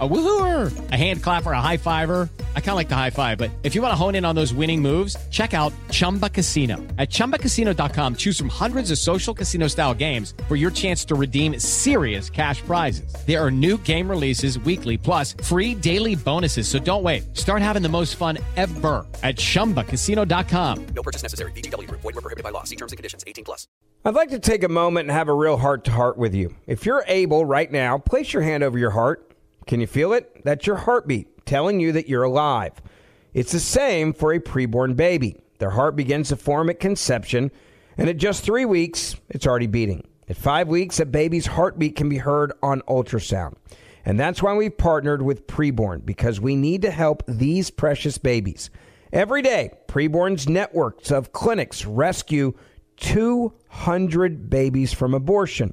A woohooer, a hand clapper, a high fiver. I kind of like the high five, but if you want to hone in on those winning moves, check out Chumba Casino. At ChumbaCasino.com, choose from hundreds of social casino style games for your chance to redeem serious cash prizes. There are new game releases weekly, plus free daily bonuses. So don't wait. Start having the most fun ever at ChumbaCasino.com. No purchase necessary. VGW. Void were prohibited by law. See terms and conditions. 18 plus. I'd like to take a moment and have a real heart to heart with you. If you're able right now, place your hand over your heart can you feel it? That's your heartbeat telling you that you're alive. It's the same for a preborn baby. Their heart begins to form at conception, and at just three weeks, it's already beating. At five weeks, a baby's heartbeat can be heard on ultrasound. And that's why we've partnered with Preborn, because we need to help these precious babies. Every day, Preborn's networks of clinics rescue 200 babies from abortion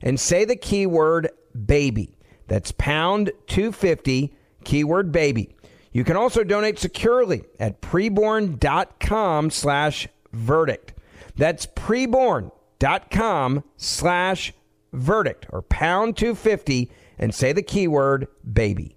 and say the keyword baby. That's pound 250, keyword baby. You can also donate securely at preborn.com slash verdict. That's preborn.com slash verdict or pound 250 and say the keyword baby.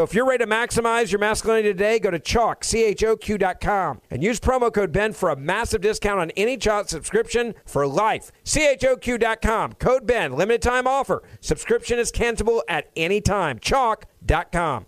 so if you're ready to maximize your masculinity today, go to Choq, C-H-O-Q.com, and use promo code BEN for a massive discount on any Choq subscription for life. C-H-O-Q.com, code BEN, limited time offer. Subscription is cancelable at any time. Choq.com.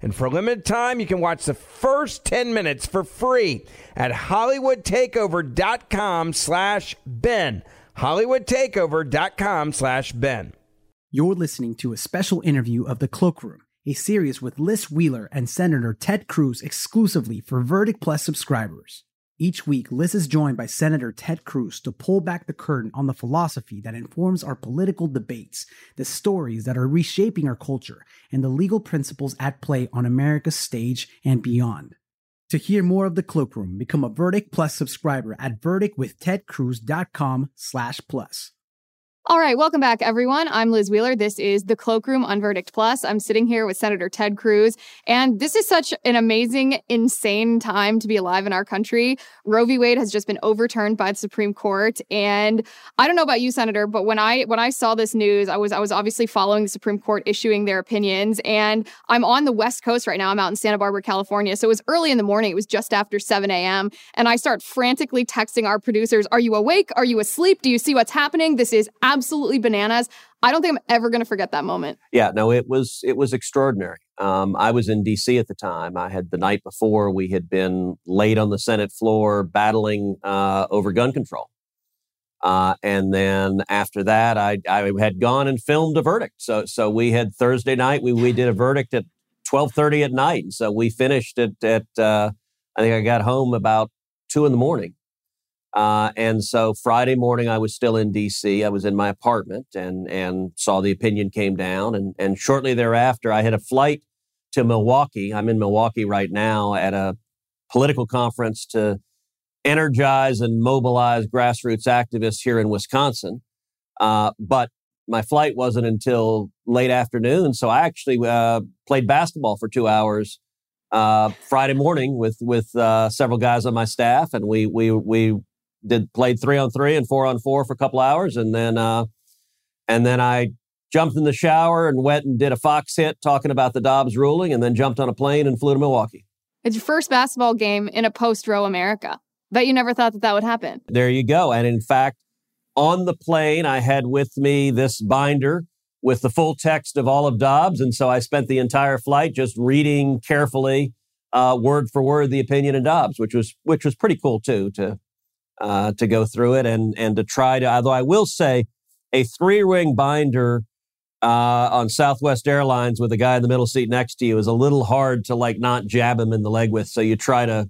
And for a limited time, you can watch the first 10 minutes for free at hollywoodtakeover.com slash Ben. hollywoodtakeover.com slash Ben. You're listening to a special interview of The Cloakroom, a series with Liz Wheeler and Senator Ted Cruz exclusively for Verdict Plus subscribers. Each week, Liz is joined by Senator Ted Cruz to pull back the curtain on the philosophy that informs our political debates, the stories that are reshaping our culture, and the legal principles at play on America's stage and beyond. To hear more of the Cloakroom, become a Verdict Plus subscriber at verdictwithtedcruz.com slash plus. All right, welcome back, everyone. I'm Liz Wheeler. This is the Cloakroom on Verdict Plus. I'm sitting here with Senator Ted Cruz, and this is such an amazing, insane time to be alive in our country. Roe v. Wade has just been overturned by the Supreme Court, and I don't know about you, Senator, but when I when I saw this news, I was I was obviously following the Supreme Court issuing their opinions, and I'm on the West Coast right now. I'm out in Santa Barbara, California, so it was early in the morning. It was just after 7 a.m., and I start frantically texting our producers, "Are you awake? Are you asleep? Do you see what's happening? This is absolutely." Absolutely bananas. I don't think I'm ever going to forget that moment. Yeah, no, it was it was extraordinary. Um, I was in D.C. at the time. I had the night before we had been laid on the Senate floor battling uh, over gun control, uh, and then after that, I, I had gone and filmed a verdict. So so we had Thursday night. We we did a verdict at twelve thirty at night. So we finished it at uh, I think I got home about two in the morning. Uh, and so Friday morning, I was still in D.C. I was in my apartment and and saw the opinion came down. And and shortly thereafter, I had a flight to Milwaukee. I'm in Milwaukee right now at a political conference to energize and mobilize grassroots activists here in Wisconsin. Uh, but my flight wasn't until late afternoon. So I actually uh, played basketball for two hours uh, Friday morning with with uh, several guys on my staff, and we we we did played three on three and four on four for a couple hours, and then uh, and then I jumped in the shower and went and did a Fox hit talking about the Dobbs ruling, and then jumped on a plane and flew to Milwaukee. It's your first basketball game in a post Roe America. Bet you never thought that that would happen. There you go. And in fact, on the plane, I had with me this binder with the full text of all of Dobbs. And so I spent the entire flight just reading carefully, uh, word for word, the opinion of Dobbs, which was which was pretty cool too to uh, to go through it and and to try to. Although I will say, a three ring binder uh, on Southwest Airlines with a guy in the middle seat next to you is a little hard to like not jab him in the leg with. So you try to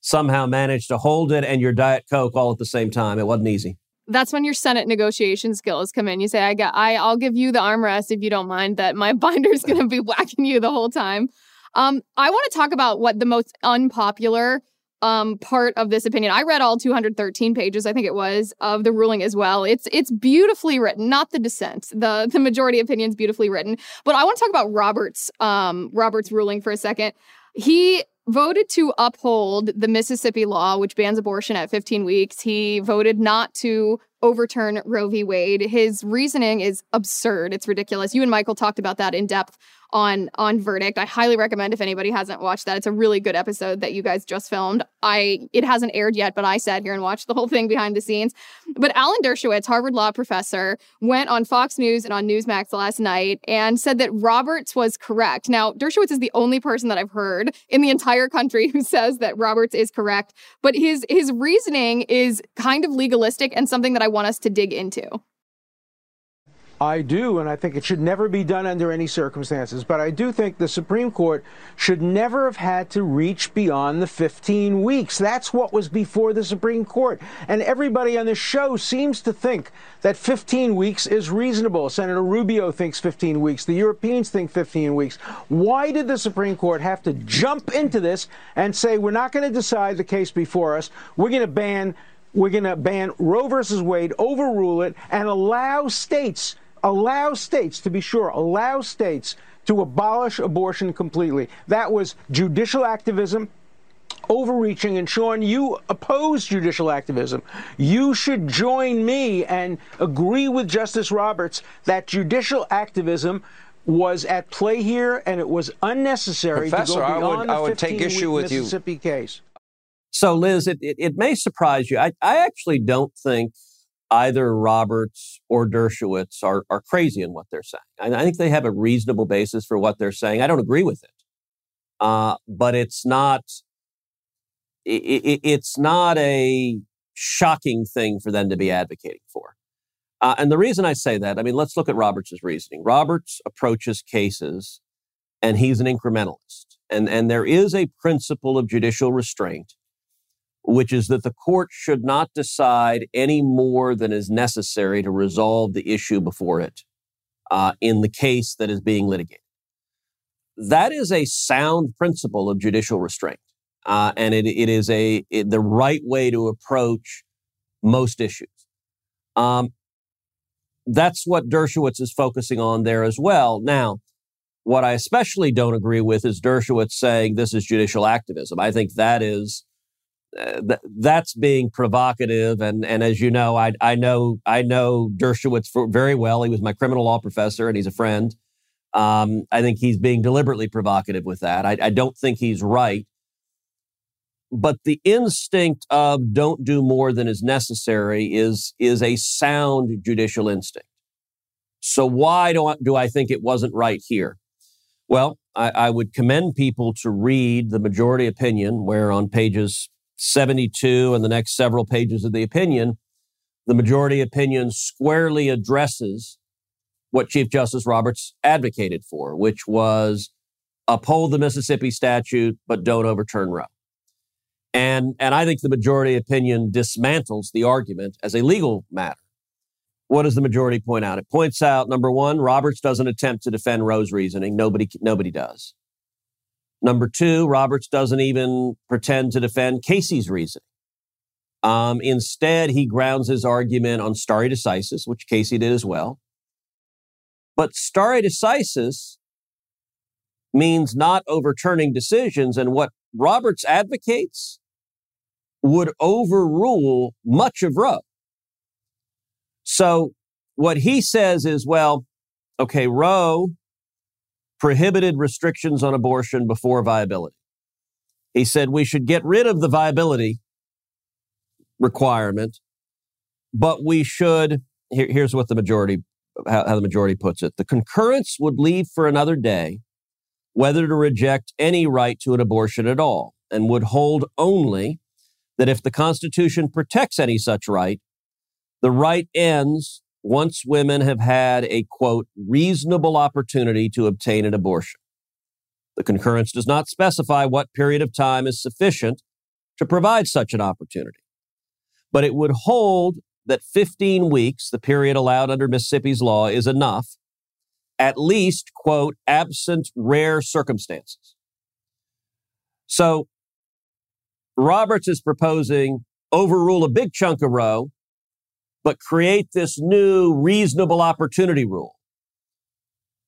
somehow manage to hold it and your diet coke all at the same time. It wasn't easy that's when your Senate negotiation skills come in. You say, I got, I, I'll give you the armrest if you don't mind that my binder's going to be whacking you the whole time. Um, I want to talk about what the most unpopular um, part of this opinion. I read all 213 pages, I think it was, of the ruling as well. It's it's beautifully written, not the dissent. The the majority opinion is beautifully written. But I want to talk about Roberts um, Roberts ruling for a second. He voted to uphold the Mississippi law, which bans abortion at 15 weeks. He voted not to overturn Roe v. Wade. His reasoning is absurd. It's ridiculous. You and Michael talked about that in depth on on verdict. I highly recommend if anybody hasn't watched that. It's a really good episode that you guys just filmed. I it hasn't aired yet, but I sat here and watched the whole thing behind the scenes. But Alan Dershowitz, Harvard law professor, went on Fox News and on Newsmax last night and said that Roberts was correct. Now, Dershowitz is the only person that I've heard in the entire country who says that Roberts is correct, but his his reasoning is kind of legalistic and something that I want us to dig into. I do, and I think it should never be done under any circumstances. But I do think the Supreme Court should never have had to reach beyond the 15 weeks. That's what was before the Supreme Court. And everybody on this show seems to think that 15 weeks is reasonable. Senator Rubio thinks 15 weeks. The Europeans think 15 weeks. Why did the Supreme Court have to jump into this and say, we're not going to decide the case before us? We're going to ban. We're going to ban Roe versus Wade, overrule it, and allow states allow states, to be sure, allow states to abolish abortion completely. That was judicial activism overreaching. And Sean, you oppose judicial activism. You should join me and agree with Justice Roberts that judicial activism was at play here and it was unnecessary Professor, to go beyond I would, the I would take issue with Mississippi you. case. So, Liz, it, it, it may surprise you. I, I actually don't think either Roberts or Dershowitz are, are crazy in what they're saying. And I think they have a reasonable basis for what they're saying. I don't agree with it, uh, but it's not it, it, it's not a shocking thing for them to be advocating for. Uh, and the reason I say that, I mean, let's look at Roberts' reasoning. Roberts approaches cases, and he's an incrementalist, and and there is a principle of judicial restraint which is that the court should not decide any more than is necessary to resolve the issue before it uh, in the case that is being litigated. That is a sound principle of judicial restraint, uh, and it, it is a it, the right way to approach most issues. Um, that's what Dershowitz is focusing on there as well. Now, what I especially don't agree with is Dershowitz saying this is judicial activism. I think that is th- that's being provocative. And and as you know, I I know I know Dershowitz very well. He was my criminal law professor, and he's a friend. Um, I think he's being deliberately provocative with that. I, I don't think he's right. But the instinct of don't do more than is necessary is is a sound judicial instinct. So why do I, do I think it wasn't right here? Well, I, I would commend people to read the majority opinion, where on pages 72 and the next several pages of the opinion, the majority opinion squarely addresses what Chief Justice Roberts advocated for, which was uphold the Mississippi statute, but don't overturn Roe. And, and I think the majority opinion dismantles the argument as a legal matter. What does the majority point out? It points out, number one, Roberts doesn't attempt to defend Roe's reasoning. Nobody, nobody does. Number two, Roberts doesn't even pretend to defend Casey's reasoning. Um, instead, he grounds his argument on stare decisis, which Casey did as well, But stare decisis means not overturning decisions. And what Roberts advocates would overrule much of Roe. So what he says is, well, okay, Roe prohibited restrictions on abortion before viability. He said we should get rid of the viability requirement, but we should. Here, here's what the majority, how, how the majority puts it: the concurrence would leave for another day whether to reject any right to an abortion at all, and would hold only that if the Constitution protects any such right, the right ends once women have had a quote reasonable opportunity to obtain an abortion. The concurrence does not specify what period of time is sufficient to provide such an opportunity, but it would hold that 15 weeks, the period allowed under Mississippi's law, is enough, at least, quote, absent rare circumstances. So Roberts is proposing overrule a big chunk of Roe but create this new reasonable opportunity rule,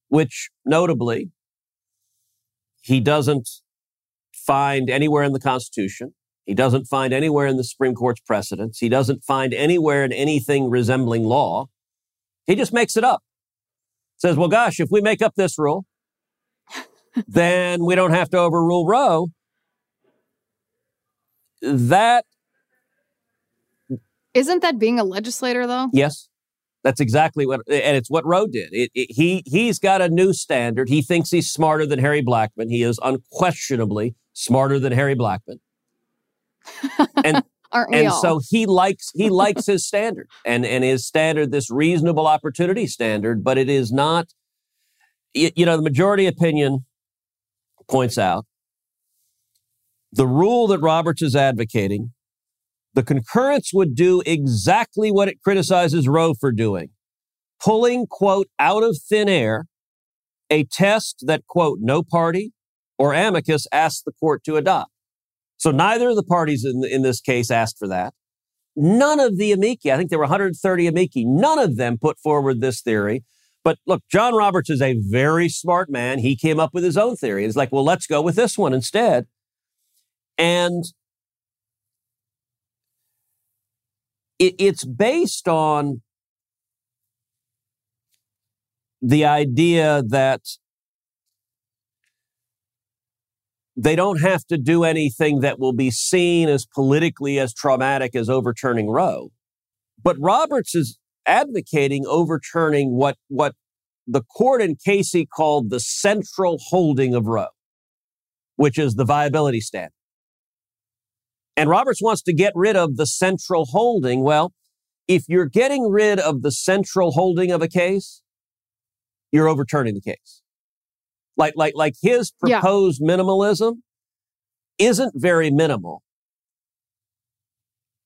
which notably he doesn't find anywhere in the Constitution. He doesn't find anywhere in the Supreme Court's precedents. He doesn't find anywhere in anything resembling law. He just makes it up. Says, well, gosh, if we make up this rule, then we don't have to overrule Roe. That isn't that being a legislator, though? Yes. That's exactly what, and it's what Roe did. It, it, he he's got a new standard. He thinks he's smarter than Harry Blackmun. He is unquestionably smarter than Harry Blackmun. And Aren't we and all? so he likes he likes his standard and and his standard this reasonable opportunity standard, but it is not. You, you know, the majority opinion points out the rule that Roberts is advocating the concurrence would do exactly what it criticizes Roe for doing, pulling, quote, out of thin air a test that, quote, no party or amicus asked the court to adopt. So neither of the parties in, in this case asked for that. None of the amici, I think there were 130 amici, none of them put forward this theory. But look, John Roberts is a very smart man. He came up with his own theory. He's like, well, let's go with this one instead. And it, it's based on the idea that they don't have to do anything that will be seen as politically as traumatic as overturning Roe. But Roberts is advocating overturning what, what the court in Casey called the central holding of Roe, which is the viability standard. And Roberts wants to get rid of the central holding. Well, if you're getting rid of the central holding of a case, you're overturning the case. Like, like, like his Yeah. proposed minimalism isn't very minimal.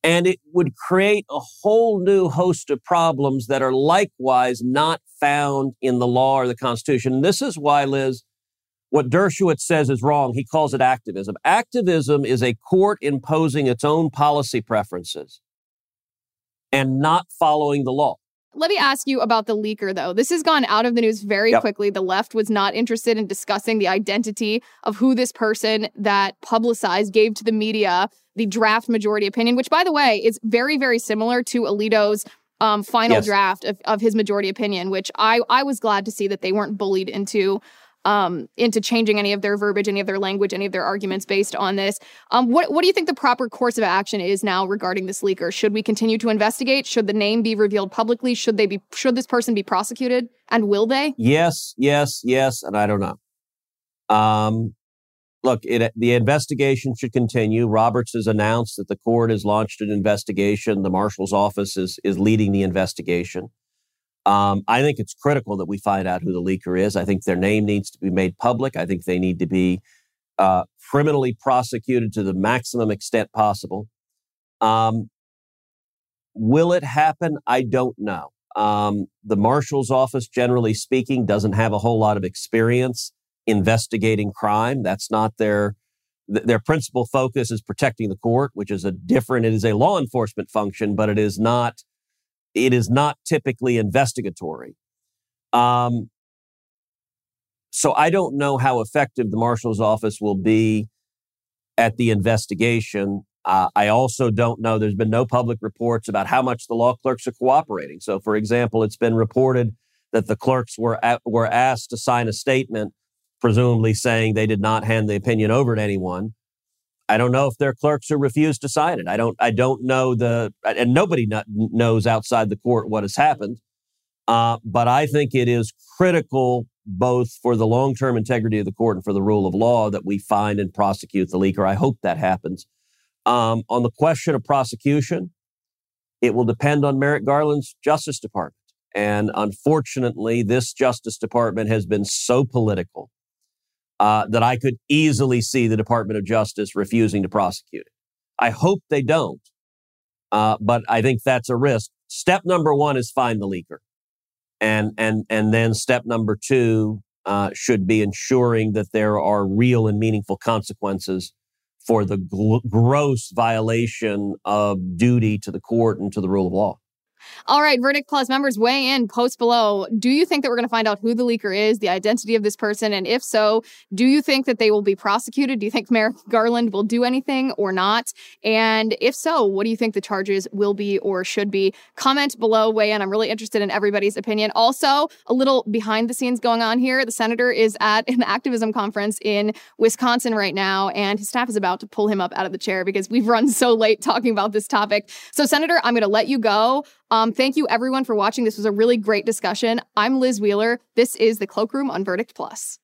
And it would create a whole new host of problems that are likewise not found in the law or the Constitution. And this is why, Liz, what Dershowitz says is wrong. He calls it activism. Activism is a court imposing its own policy preferences and not following the law. Let me ask you about the leaker, though. This has gone out of the news very Yep. quickly. The left was not interested in discussing the identity of who this person that publicized gave to the media the draft majority opinion, which, by the way, is very, very similar to Alito's um, final Yes. draft of, of his majority opinion, which I, I was glad to see that they weren't bullied into. Um, into changing any of their verbiage, any of their language, any of their arguments based on this. Um, what what do you think the proper course of action is now regarding this leaker? Should we continue to investigate? Should the name be revealed publicly? Should they be should this person be prosecuted? And will they? Yes, yes, yes, and I don't know. Um, look, it, the investigation should continue. Roberts has announced that the court has launched an investigation. The marshal's office is is leading the investigation. Um, I think it's critical that we find out who the leaker is. I think their name needs to be made public. I think they need to be uh, criminally prosecuted to the maximum extent possible. Um, will it happen? I don't know. Um, the marshal's office, generally speaking, doesn't have a whole lot of experience investigating crime. That's not their th- their principal focus is protecting the court, which is a different. It is a law enforcement function, but it is not. It is not typically investigatory. Um, so I don't know how effective the marshal's office will be at the investigation. Uh, I also don't know. There's been no public reports about how much the law clerks are cooperating. So, for example, it's been reported that the clerks were at, were asked to sign a statement, presumably saying they did not hand the opinion over to anyone. I don't know if their clerks are refused to sign it. I don't. I don't know the, and nobody not, knows outside the court what has happened. Uh, but I think it is critical both for the long term integrity of the court and for the rule of law that we find and prosecute the leaker. I hope that happens. Um, on the question of prosecution, it will depend on Merrick Garland's Justice Department. And unfortunately, this Justice Department has been so political uh, that I could easily see the Department of Justice refusing to prosecute it. I hope they don't, uh, but I think that's a risk. Step number one is find the leaker and and and then step number two uh, should be ensuring that there are real and meaningful consequences for the gl- gross violation of duty to the court and to the rule of law. All right, Verdict Plus members, weigh in, post below. Do you think that we're going to find out who the leaker is, the identity of this person? And if so, do you think that they will be prosecuted? Do you think Merrick Garland will do anything or not? And if so, what do you think the charges will be or should be? Comment below, weigh in. I'm really interested in everybody's opinion. Also, a little behind the scenes going on here. The senator is at an activism conference in Wisconsin right now, and his staff is about to pull him up out of the chair because we've run so late talking about this topic. So, Senator, I'm going to let you go. Um, thank you everyone for watching. This was a really great discussion. I'm Liz Wheeler. This is the Cloakroom on Verdict Plus.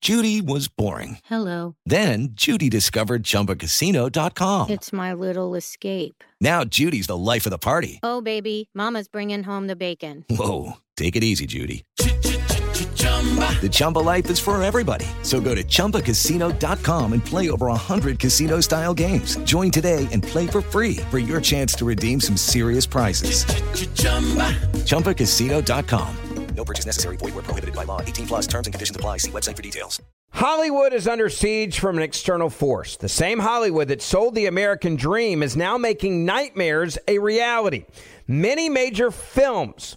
Judy was boring. Hello. Then Judy discovered ChumbaCasino.com. It's my little escape. Now Judy's the life of the party. Oh baby, Mama's bringing home the bacon. Whoa, take it easy, Judy. The Chumba life is for everybody. So go to ChumbaCasino.com and play over 100 casino style games. Join today and play for free for your chance to redeem some serious prizes. ChumbaCasino.com. No purchase necessary. Void where prohibited by law. 18 plus terms and conditions apply. See website for details. Hollywood is under siege from an external force. The same Hollywood that sold the American dream is now making nightmares a reality. Many major films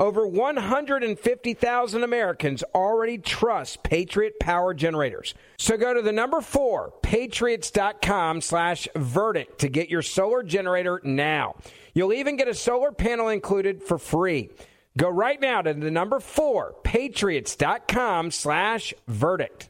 Over 150,000 Americans already trust Patriot Power Generators. So go to the number four, patriots.com slash verdict to get your solar generator now. You'll even get a solar panel included for free. Go right now to the number four, patriots.com slash verdict.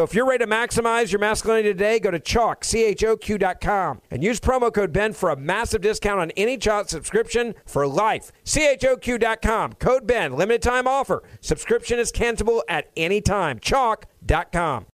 So if you're ready to maximize your masculinity today, go to Choq, C-H-O-Q.com and use promo code Ben for a massive discount on any Choq subscription for life. C-H-O-Q.com, code Ben, limited time offer. Subscription is cancelable at any time. Choq.com.